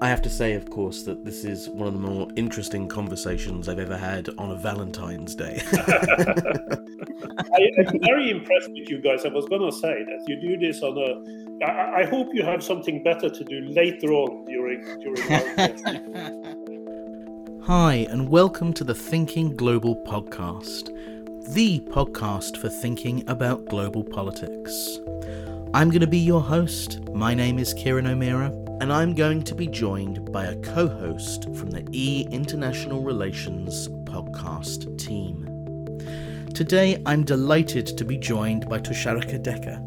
I have to say, of course, that this is one of the more interesting conversations I've ever had on a Valentine's Day. I, am very impressed with you guys. I was going to say that you do this on a. I, I hope you have something better to do later on during during. Hi, and welcome to the Thinking Global podcast, the podcast for thinking about global politics. I'm going to be your host. My name is Kieran O'Meara, and I'm going to be joined by a co host from the E International Relations podcast team. Today, I'm delighted to be joined by Tusharika Deka.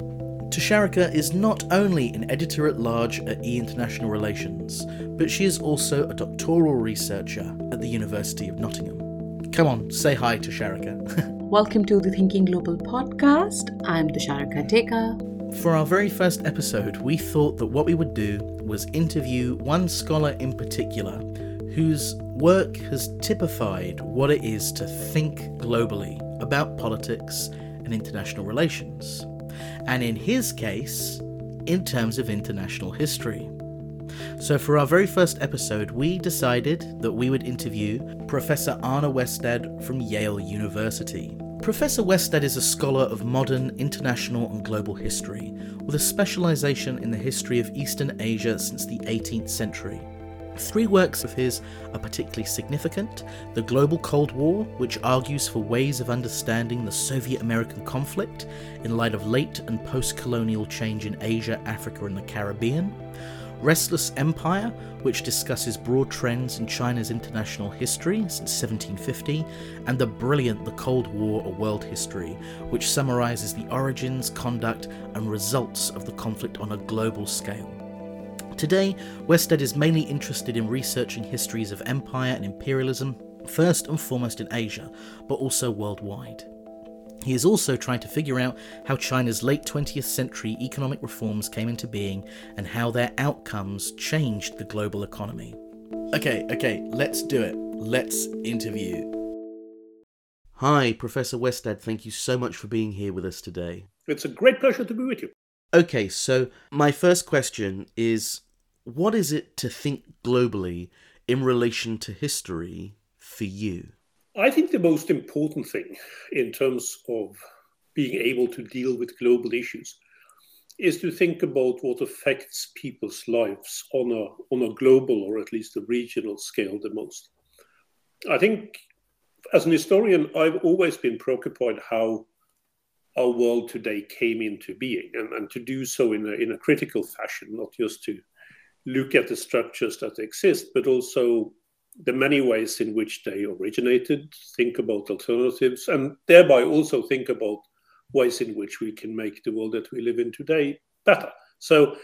Tusharika is not only an editor at large at E International Relations, but she is also a doctoral researcher at the University of Nottingham. Come on, say hi, Tusharika. Welcome to the Thinking Global podcast. I'm Tusharika Deka. For our very first episode, we thought that what we would do was interview one scholar in particular whose work has typified what it is to think globally about politics and international relations. And in his case, in terms of international history. So, for our very first episode, we decided that we would interview Professor Arne Westad from Yale University. Professor Westad is a scholar of modern, international, and global history, with a specialization in the history of Eastern Asia since the 18th century. Three works of his are particularly significant The Global Cold War, which argues for ways of understanding the Soviet American conflict in light of late and post colonial change in Asia, Africa, and the Caribbean. Restless Empire, which discusses broad trends in China's international history since 1750, and the brilliant The Cold War, A World History, which summarizes the origins, conduct, and results of the conflict on a global scale. Today, Westad is mainly interested in researching histories of empire and imperialism, first and foremost in Asia, but also worldwide. He is also trying to figure out how China's late 20th century economic reforms came into being and how their outcomes changed the global economy. Okay, okay, let's do it. Let's interview. Hi, Professor Westad, thank you so much for being here with us today. It's a great pleasure to be with you. Okay, so my first question is what is it to think globally in relation to history for you? I think the most important thing in terms of being able to deal with global issues is to think about what affects people's lives on a, on a global or at least a regional scale the most. I think as an historian, I've always been preoccupied how our world today came into being and, and to do so in a, in a critical fashion, not just to look at the structures that exist, but also the many ways in which they originated, think about alternatives, and thereby also think about ways in which we can make the world that we live in today better. So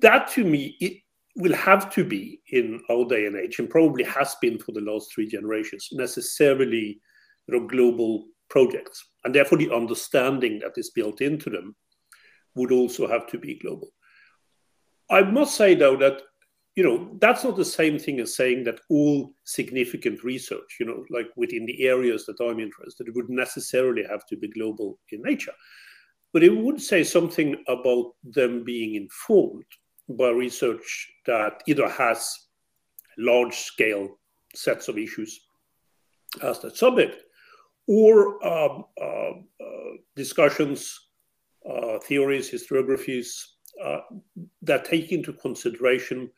that to me it will have to be in our day and age, and probably has been for the last three generations, necessarily you know, global projects. And therefore the understanding that is built into them would also have to be global. I must say though that you know that's not the same thing as saying that all significant research you know like within the areas that i'm interested would necessarily have to be global in nature. But it would say something about them being informed by research that either has large scale sets of issues as the subject or um, uh, uh, discussions uh, theories historiographies uh, that take into consideration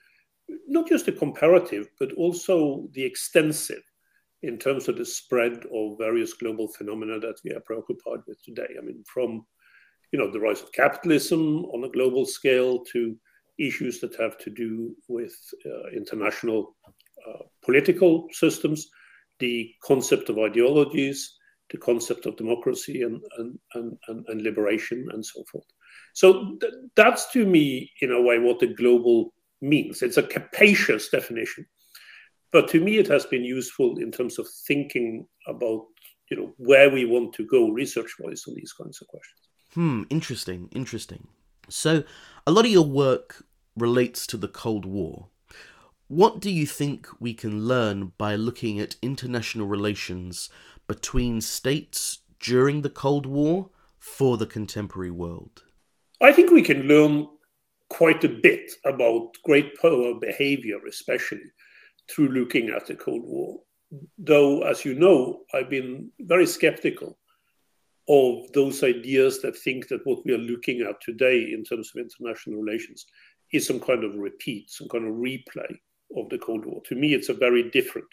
not just the comparative, but also the extensive in terms of the spread of various global phenomena that we are preoccupied with today. I mean, from you know the rise of capitalism on a global scale to issues that have to do with uh, international uh, political systems, the concept of ideologies, the concept of democracy and, and, and, and liberation, and so forth. So th- that's to me, in a way, what the global means. It's a capacious definition. But to me, it has been useful in terms of thinking about you know where we want to go research-wise on these kinds of questions. Hmm, interesting, interesting. So, a lot of your work relates to the Cold War. What do you think we can learn by looking at international relations between states during the Cold War for the contemporary world? I think we can learn quite a bit about great power behavior, especially through looking at the Cold War. Though, as you know, I've been very skeptical of those ideas that think that what we are looking at today in terms of international relations is some kind of repeat, some kind of replay of the Cold War. To me, it's a very different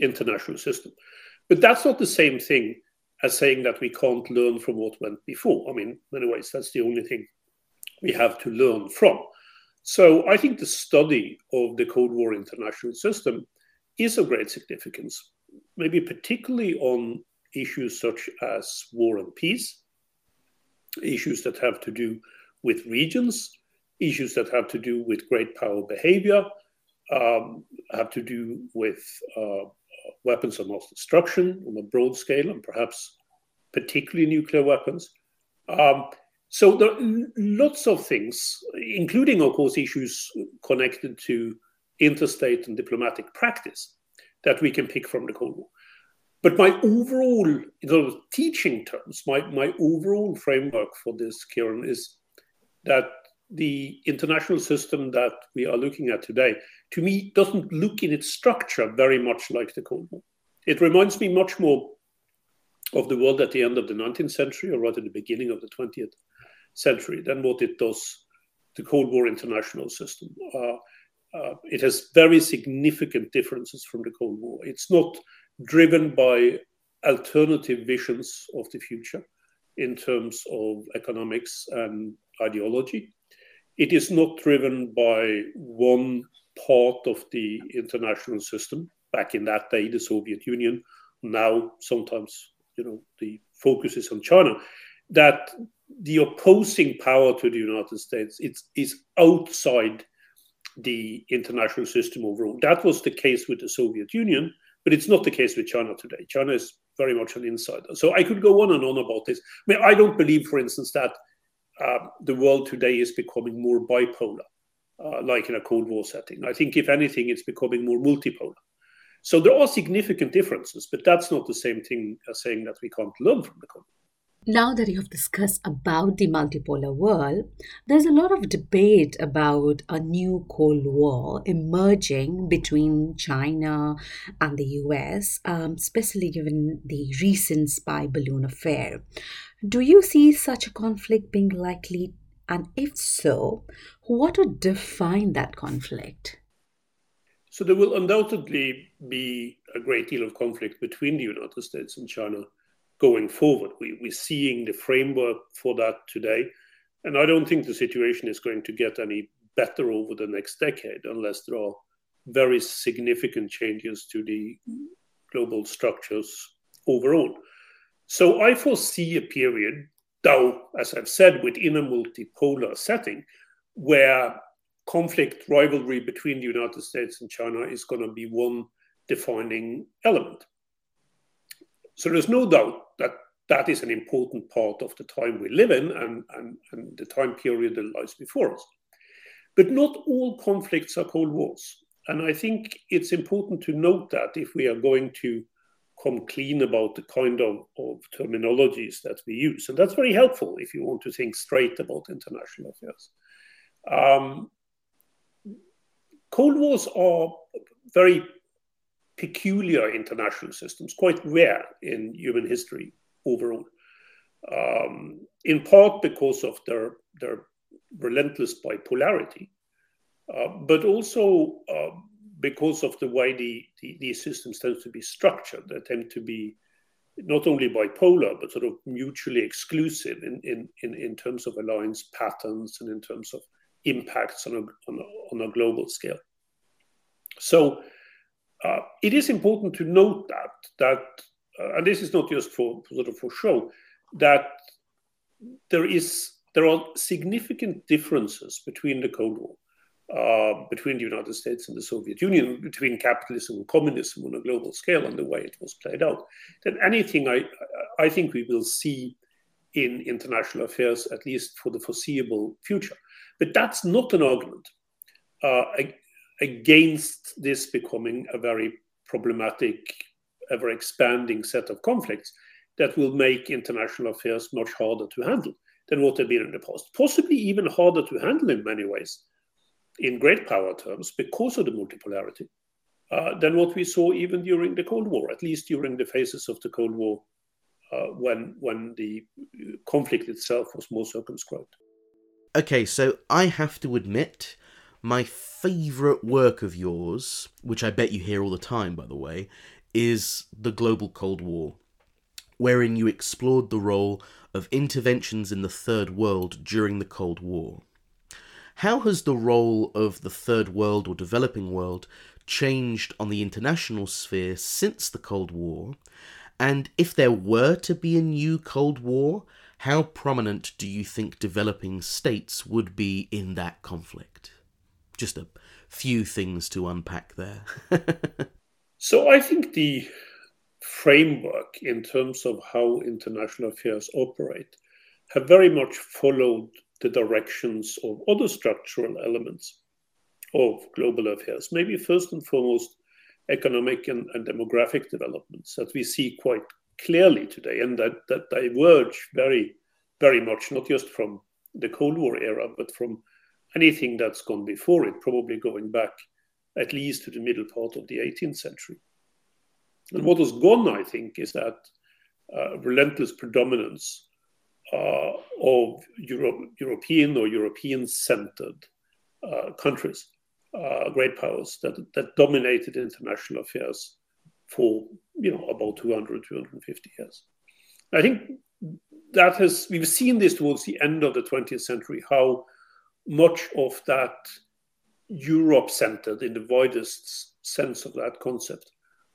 international system. But that's not the same thing as saying that we can't learn from what went before. I mean, in many ways, that's the only thing we have to learn from. So I think the study of the Cold War international system is of great significance, maybe particularly on issues such as war and peace, issues that have to do with regions, issues that have to do with great power behavior, um, have to do with uh, weapons of mass destruction on a broad scale, and perhaps particularly nuclear weapons. Um, so there are lots of things, including, of course, issues connected to interstate and diplomatic practice that we can pick from the Cold War. But my overall, in terms of teaching terms, my, my overall framework for this, Kieran, is that the international system that we are looking at today, to me, doesn't look in its structure very much like the Cold War. It reminds me much more of the world at the end of the 19th century or at the beginning of the 20th century than what it does the Cold War international system. Uh, uh, it has very significant differences from the Cold War. It's not driven by alternative visions of the future in terms of economics and ideology. It is not driven by one part of the international system. Back in that day, the Soviet Union. Now, sometimes, you know, the focus is on China. That the opposing power to the United States it's, is outside the international system overall. That was the case with the Soviet Union, but it's not the case with China today. China is very much an insider. So I could go on and on about this. I mean, I don't believe, for instance, that uh, the world today is becoming more bipolar, uh, like in a Cold War setting. I think, if anything, it's becoming more multipolar. So there are significant differences, but that's not the same thing as saying that we can't learn from the Cold War. Now that you have discussed about the multipolar world, there's a lot of debate about a new Cold War emerging between China and the US, um, especially given the recent spy balloon affair. Do you see such a conflict being likely? And if so, what would define that conflict? So, there will undoubtedly be a great deal of conflict between the United States and China going forward. We, we're seeing the framework for that today. And I don't think the situation is going to get any better over the next decade unless there are very significant changes to the global structures overall. So I foresee a period, though, as I've said, within a multipolar setting, where conflict rivalry between the United States and China is going to be one defining element. So there's no doubt that that is an important part of the time we live in and, and, and the time period that lies before us. But not all conflicts are Cold Wars. And I think it's important to note that if we are going to come clean about the kind of, of terminologies that we use. And that's very helpful if you want to think straight about international affairs. Um, Cold Wars are very peculiar international systems, quite rare in human history overall. Um, in part because of their their relentless bipolarity, uh, but also uh, because of the way the, the, these systems tend to be structured. They tend to be not only bipolar, but sort of mutually exclusive in, in, in, in terms of alliance patterns and in terms of impacts on a, on a, on a global scale. So uh, it is important to note that that uh, and this is not just for sort of for show that there is there are significant differences between the Cold War, uh, between the United States and the Soviet Union, between capitalism and communism on a global scale, and the way it was played out. Than anything I I think we will see in international affairs, at least for the foreseeable future. But that's not an argument uh, against this becoming a very problematic, ever expanding set of conflicts that will make international affairs much harder to handle. than what they've been in the past. Possibly even harder to handle in many ways, in great power terms, because of the multipolarity, uh, than what we saw even during the Cold War, at least during the phases of the Cold War uh, when when the conflict itself was more circumscribed. Okay, so I have to admit, my favourite work of yours, which I bet you hear all the time, by the way, is The Global Cold War, wherein you explored the role of interventions in the Third World during the Cold War. How has the role of the Third World or developing world changed on the international sphere since the Cold War? And if there were to be a new Cold War, how prominent do you think developing states would be in that conflict? Just a few things to unpack there. so I think the framework in terms of how international affairs operate have very much followed the directions of other structural elements of global affairs. Maybe first and foremost, economic and, and demographic developments that we see quite clearly today and that, that diverge very, very much, not just from the Cold War era, but from anything that's gone before it, probably going back at least to the middle part of the 18th century. And what has gone, I think, is that uh, relentless predominance uh, of Euro- European or European centered uh, countries uh, great powers that, that dominated international affairs for you know about 200 250 years i think that has we've seen this towards the end of the 20th century how much of that europe centered in the widest sense of that concept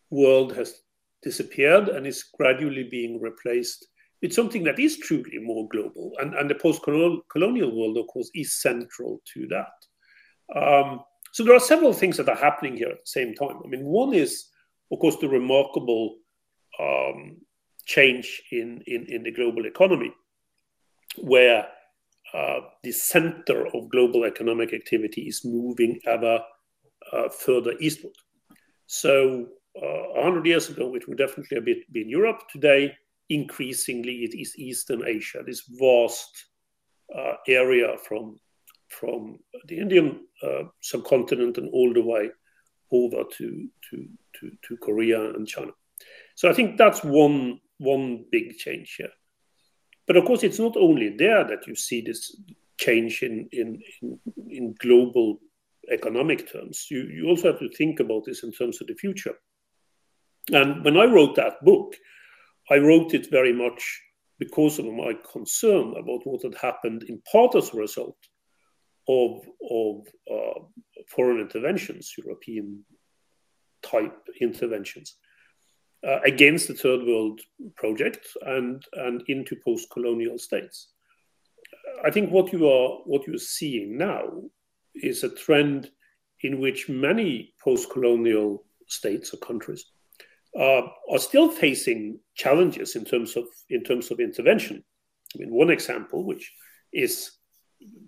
world has disappeared and is gradually being replaced with something that is truly more global and, and the post-colonial world of course is central to that um, so there are several things that are happening here at the same time. I mean, one is, of course, the remarkable um, change in, in, in the global economy, where uh, the center of global economic activity is moving ever uh, further eastward. So, uh, 100 years ago, it would definitely have been Europe. Today, increasingly, it is Eastern Asia, this vast uh, area from from the Indian uh, subcontinent and all the way over to, to, to, to, Korea and China. So I think that's one, one big change here. But of course, it's not only there that you see this change in, in, in, in global economic terms. You, you also have to think about this in terms of the future. And when I wrote that book, I wrote it very much because of my concern about what had happened in part as a result of, of uh, foreign interventions, European type interventions, uh, against the Third World Project and, and into post colonial states. I think what you are what you're seeing now is a trend in which many post-colonial states or countries uh, are still facing challenges in terms of in terms of intervention. I mean, one example, which is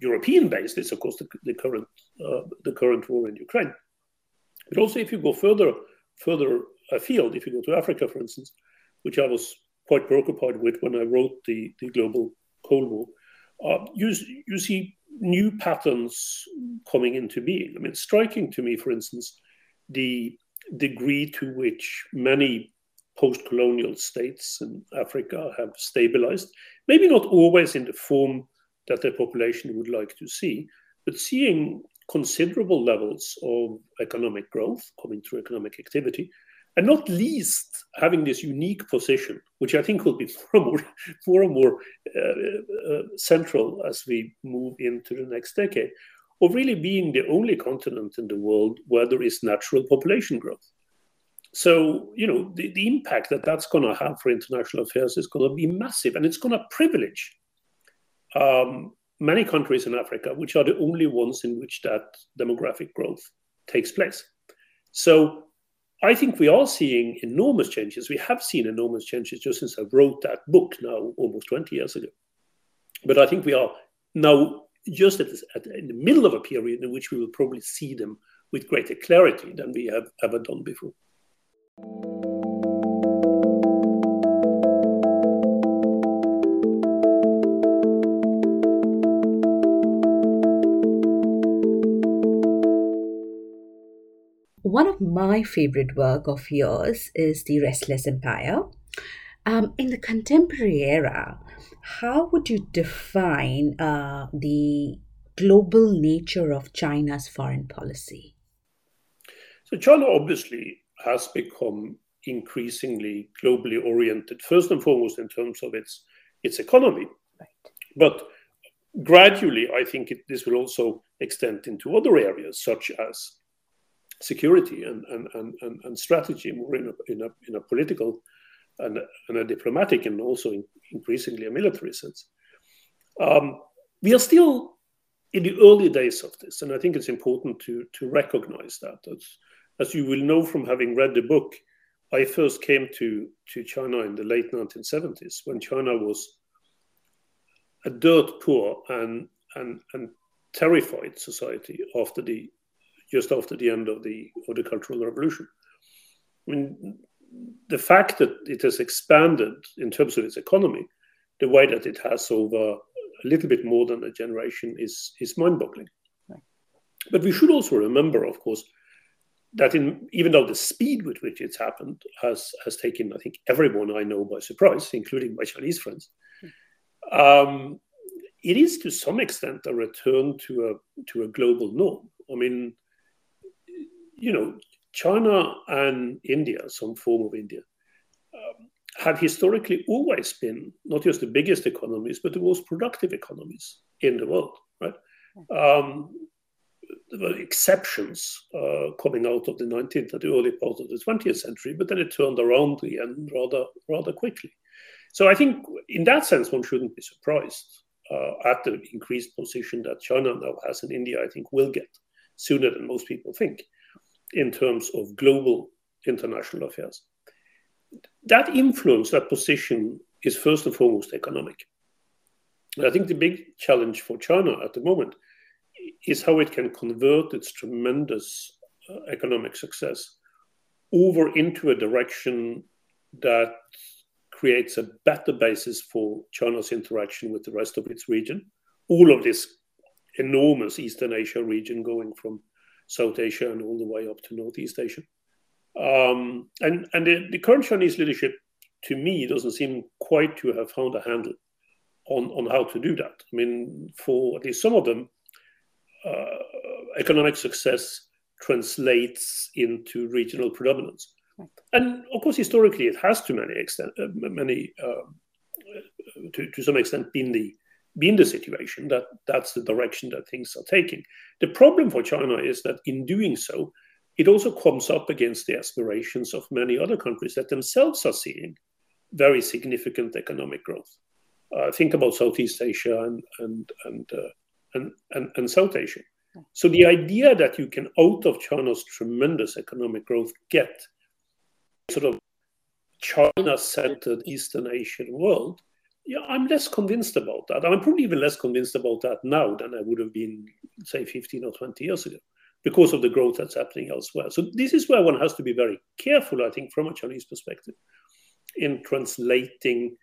European based is, of course, the, the current uh, the current war in Ukraine. But also, if you go further further afield, if you go to Africa, for instance, which I was quite preoccupied with when I wrote the, the global Cold War, uh, you you see new patterns coming into being. I mean, striking to me, for instance, the degree to which many post-colonial states in Africa have stabilized, maybe not always in the form that the population would like to see. But seeing considerable levels of economic growth coming through economic activity, and not least having this unique position, which I think will be more and more, more, and more uh, uh, central as we move into the next decade, of really being the only continent in the world where there is natural population growth. So, you know, the, the impact that that's going to have for international affairs is going to be massive, and it's going to privilege um, many countries in Africa, which are the only ones in which that demographic growth takes place. So I think we are seeing enormous changes. We have seen enormous changes just since I wrote that book now almost 20 years ago. But I think we are now just at, this, at in the middle of a period in which we will probably see them with greater clarity than we have ever done before. One of my favorite work of yours is The Restless Empire. Um, in the contemporary era, how would you define uh, the global nature of China's foreign policy? So, China obviously has become increasingly globally oriented, first and foremost in terms of its, its economy. Right. But gradually, I think it, this will also extend into other areas, such as security and, and, and, and, strategy, more in a, in a, in a political and, and a diplomatic and also in, increasingly a military sense. Um, we are still in the early days of this, and I think it's important to, to recognize that. As, as you will know from having read the book, I first came to, to China in the late 1970s when China was a dirt poor and, and, and terrified society after the just after the end of the of the Cultural Revolution. I mean, the fact that it has expanded in terms of its economy, the way that it has over a little bit more than a generation is is mind-boggling. Right. But we should also remember, of course, that in even though the speed with which it's happened has has taken, I think, everyone I know by surprise, including my Chinese friends. Um, it is to some extent a return to a to a global norm. I mean, you know, China and India, some form of India, um, have historically always been not just the biggest economies, but the most productive economies in the world, right? Um, there were exceptions uh, coming out of the 19th and the early part of the 20th century, but then it turned around again rather rather quickly. So I think in that sense, one shouldn't be surprised uh, at the increased position that China now has in India. I think will get sooner than most people think in terms of global international affairs. That influence, that position, is first and foremost economic. And I think the big challenge for China at the moment is how it can convert its tremendous uh, economic success over into a direction that creates a better basis for China's interaction with the rest of its region. All of this enormous Eastern Asia region going from South Asia and all the way up to Northeast Asia. Um, and and the, the, current Chinese leadership, to me, doesn't seem quite to have found a handle on, on how to do that. I mean, for at least some of them, uh, economic success translates into regional predominance. And of course, historically, it has to many extent, uh, many uh, to, to some extent been the been the situation that that's the direction that things are taking. The problem for China is that in doing so, it also comes up against the aspirations of many other countries that themselves are seeing very significant economic growth. Uh, think about Southeast Asia and and and, uh, and and and South Asia. So the idea that you can, out of China's tremendous economic growth, get sort of China-centered Eastern Asian world yeah, I'm less convinced about that. I'm probably even less convinced about that now than I would have been, say, 15 or 20 years ago, because of the growth that's happening elsewhere. So this is where one has to be very careful, I think, from a Chinese perspective, in translating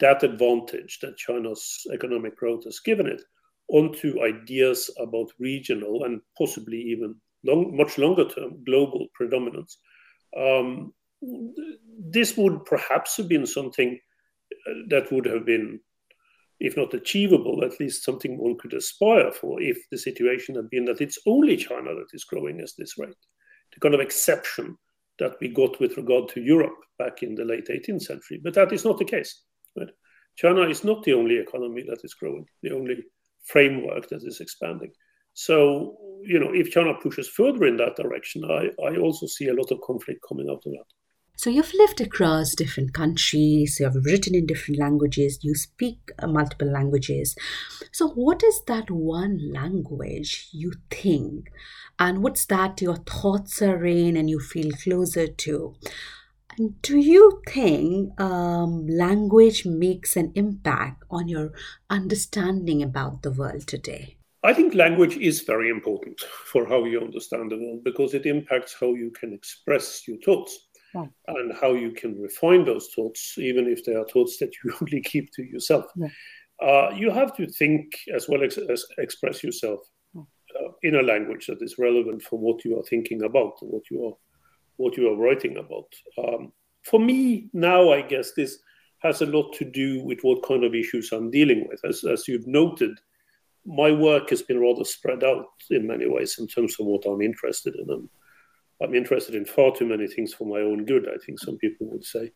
that advantage that China's economic growth has given it onto ideas about regional and possibly even long, much longer term global predominance. Um, this would perhaps have been something that would have been, if not achievable, at least something one could aspire for if the situation had been that it's only China that is growing at this rate. The kind of exception that we got with regard to Europe back in the late 18th century. But that is not the case. Right? China is not the only economy that is growing, the only framework that is expanding. So, you know, if China pushes further in that direction, I, I also see a lot of conflict coming out of that. So you've lived across different countries, you have written in different languages, you speak uh, multiple languages. So, what is that one language you think, and what's that your thoughts are in and you feel closer to? And do you think um, language makes an impact on your understanding about the world today? I think language is very important for how you understand the world because it impacts how you can express your thoughts yeah. and how you can refine those thoughts, even if they are thoughts that you only keep to yourself. Yeah. Uh, you have to think as well as, as express yourself uh, in a language that is relevant for what you are thinking about what you are what you are writing about. Um, for me now, I guess this has a lot to do with what kind of issues I'm dealing with. As, as you've noted, my work has been rather spread out in many ways in terms of what I'm interested in. I'm, I'm interested in far too many things for my own good, I think some people would say.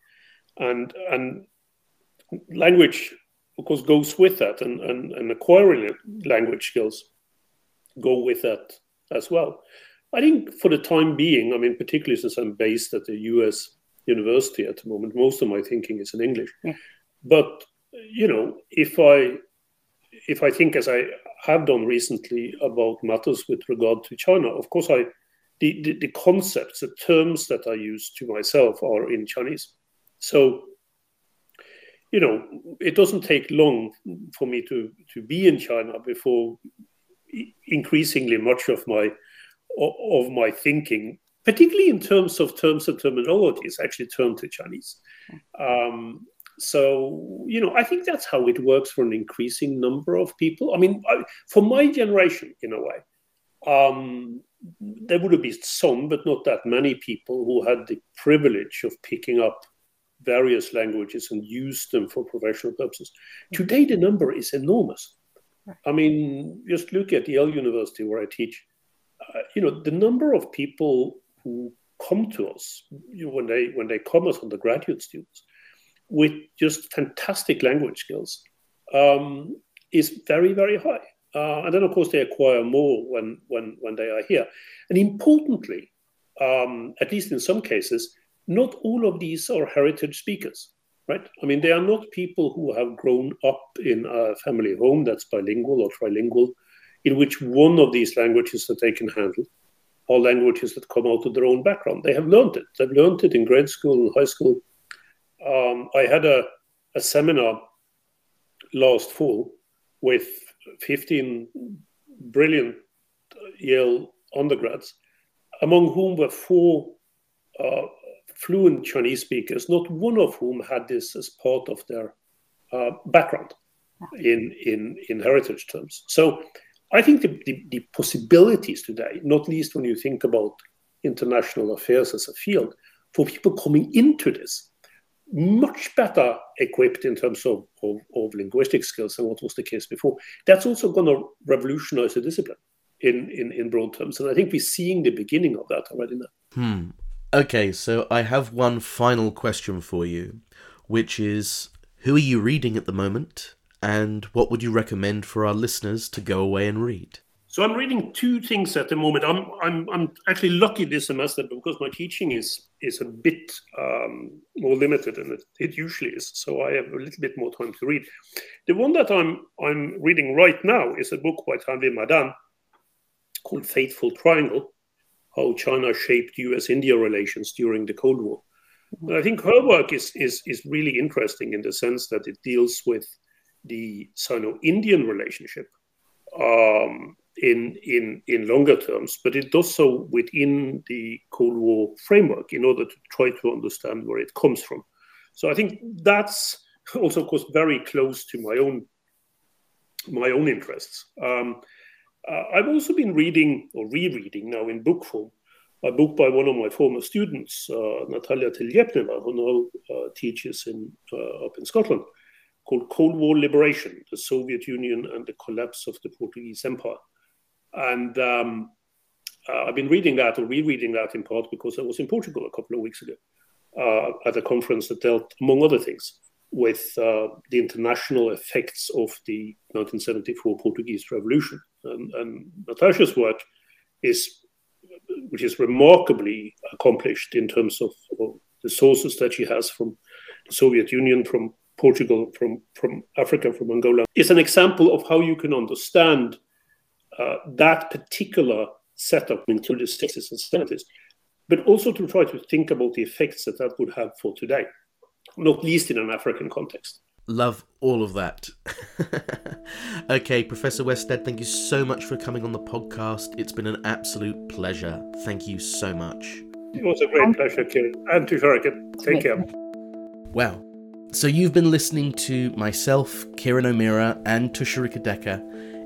And, and language, of course, goes with that, and, and, and acquiring language skills go with that as well. I think for the time being, I mean, particularly since I'm based at the US university at the moment, most of my thinking is in English. Yeah. But you know, if I if I think as I have done recently about matters with regard to China, of course I the, the, the concepts, the terms that I use to myself are in Chinese. So you know, it doesn't take long for me to to be in China before increasingly much of my of my thinking, particularly in terms of terms and terminology, is actually turned to Chinese. Um, so you know, I think that's how it works for an increasing number of people. I mean, I, for my generation, in a way, um, there would have been some, but not that many people who had the privilege of picking up various languages and used them for professional purposes. Today, the number is enormous. I mean, just look at Yale University where I teach. Uh, you know, the number of people who come to us you know, when they when they come as undergraduate students with just fantastic language skills um, is very very high. Uh, and then of course they acquire more when when when they are here. And importantly, um, at least in some cases, not all of these are heritage speakers right? I mean, they are not people who have grown up in a family home that's bilingual or trilingual, in which one of these languages that they can handle are languages that come out of their own background. They have learned it. They've learned it in grade school and high school. Um, I had a, a seminar last fall with 15 brilliant Yale undergrads, among whom were four uh, fluent Chinese speakers, not one of whom had this as part of their uh, background in, in, in heritage terms. So I think the, the, the, possibilities today, not least when you think about international affairs as a field, for people coming into this, much better equipped in terms of, of, of linguistic skills than what was the case before. That's also going to revolutionize the discipline in, in, in broad terms. And I think we're seeing the beginning of that already now. Hmm. Okay, so I have one final question for you, which is who are you reading at the moment, and what would you recommend for our listeners to go away and read? So I'm reading two things at the moment. I'm I'm I'm actually lucky this semester because my teaching is is a bit um, more limited than it, it usually is. So I have a little bit more time to read. The one that I'm I'm reading right now is a book by Tanvi Madan called Fateful Triangle how China shaped US-India relations during the Cold War. I think her work is, is, is really interesting in the sense that it deals with the Sino-Indian relationship um, in, longer terms, but it does so within the Cold War framework in order to try to understand where it comes from. So I think that's also, of course, very close to my own my own interests. Um, uh, I've also been reading or rereading now in book form a book by one of my former students, uh, Natalia Telepneva, who now uh, teaches in, uh, up in Scotland, called Cold War Liberation The Soviet Union and the Collapse of the Portuguese Empire. And um, uh, I've been reading that or rereading that in part because I was in Portugal a couple of weeks ago uh, at a conference that dealt, among other things, with uh, the international effects of the 1974 Portuguese Revolution. And, and Natasha's work is, which is remarkably accomplished in terms of, of, the sources that she has from the Soviet Union, from Portugal, from, from Africa, from Angola, is an example of how you can understand uh, that particular setup into the 60s and 70s, but also to try to think about the effects that that would have for today not least in an African context. Love all of that. okay, Professor Westad, thank you so much for coming on the podcast. It's been an absolute pleasure. Thank you so much. It was a great pleasure, Kieran. And Tusharika. Take care. Well, so you've been listening to myself, Kieran O'Meara, and Tusharika Deka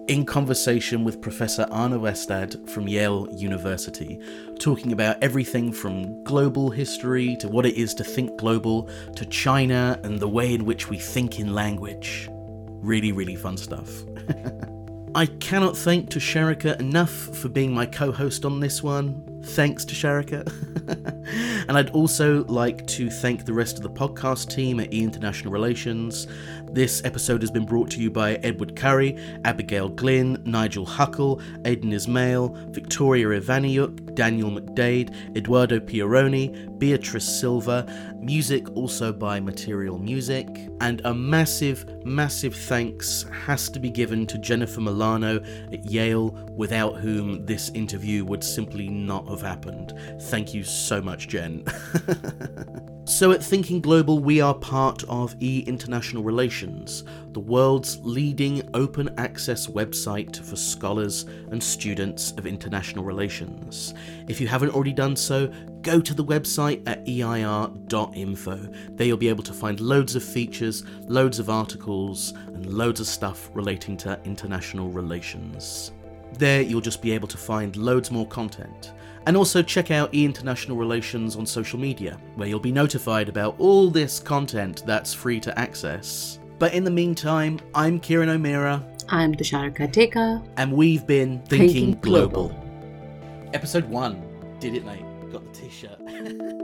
in conversation with Professor Arne Westad from Yale University, talking about everything from global history to what it is to think global to China and the way in which we think in language. Really, really fun stuff. I cannot thank Tusharika enough for being my co host on this one. Thanks Tusharika. and I'd also like to thank the rest of the podcast team at E International Relations. This episode has been brought to you by Edward Curry, Abigail Glynn, Nigel Huckle, Aidan Ismail, Victoria Ivaniuk, Daniel McDade, Eduardo Pieroni, Beatrice Silva, music also by Material Music, and a massive, massive thanks has to be given to Jennifer Milano at Yale, without whom this interview would simply not have happened. Thank you so much, Jen. so, at Thinking Global, we are part of E International Relations, the world's leading open access website for scholars and students of international relations. If you haven't already done so, go to the website at eir.info. There you'll be able to find loads of features, loads of articles, and loads of stuff relating to international relations. There you'll just be able to find loads more content. And also check out E International Relations on social media, where you'll be notified about all this content that's free to access. But in the meantime, I'm Kieran O'Meara. I'm Tusharika Deka. And we've been Thinking, Thinking Global. Global. Episode 1. Did it, mate. Got the t shirt.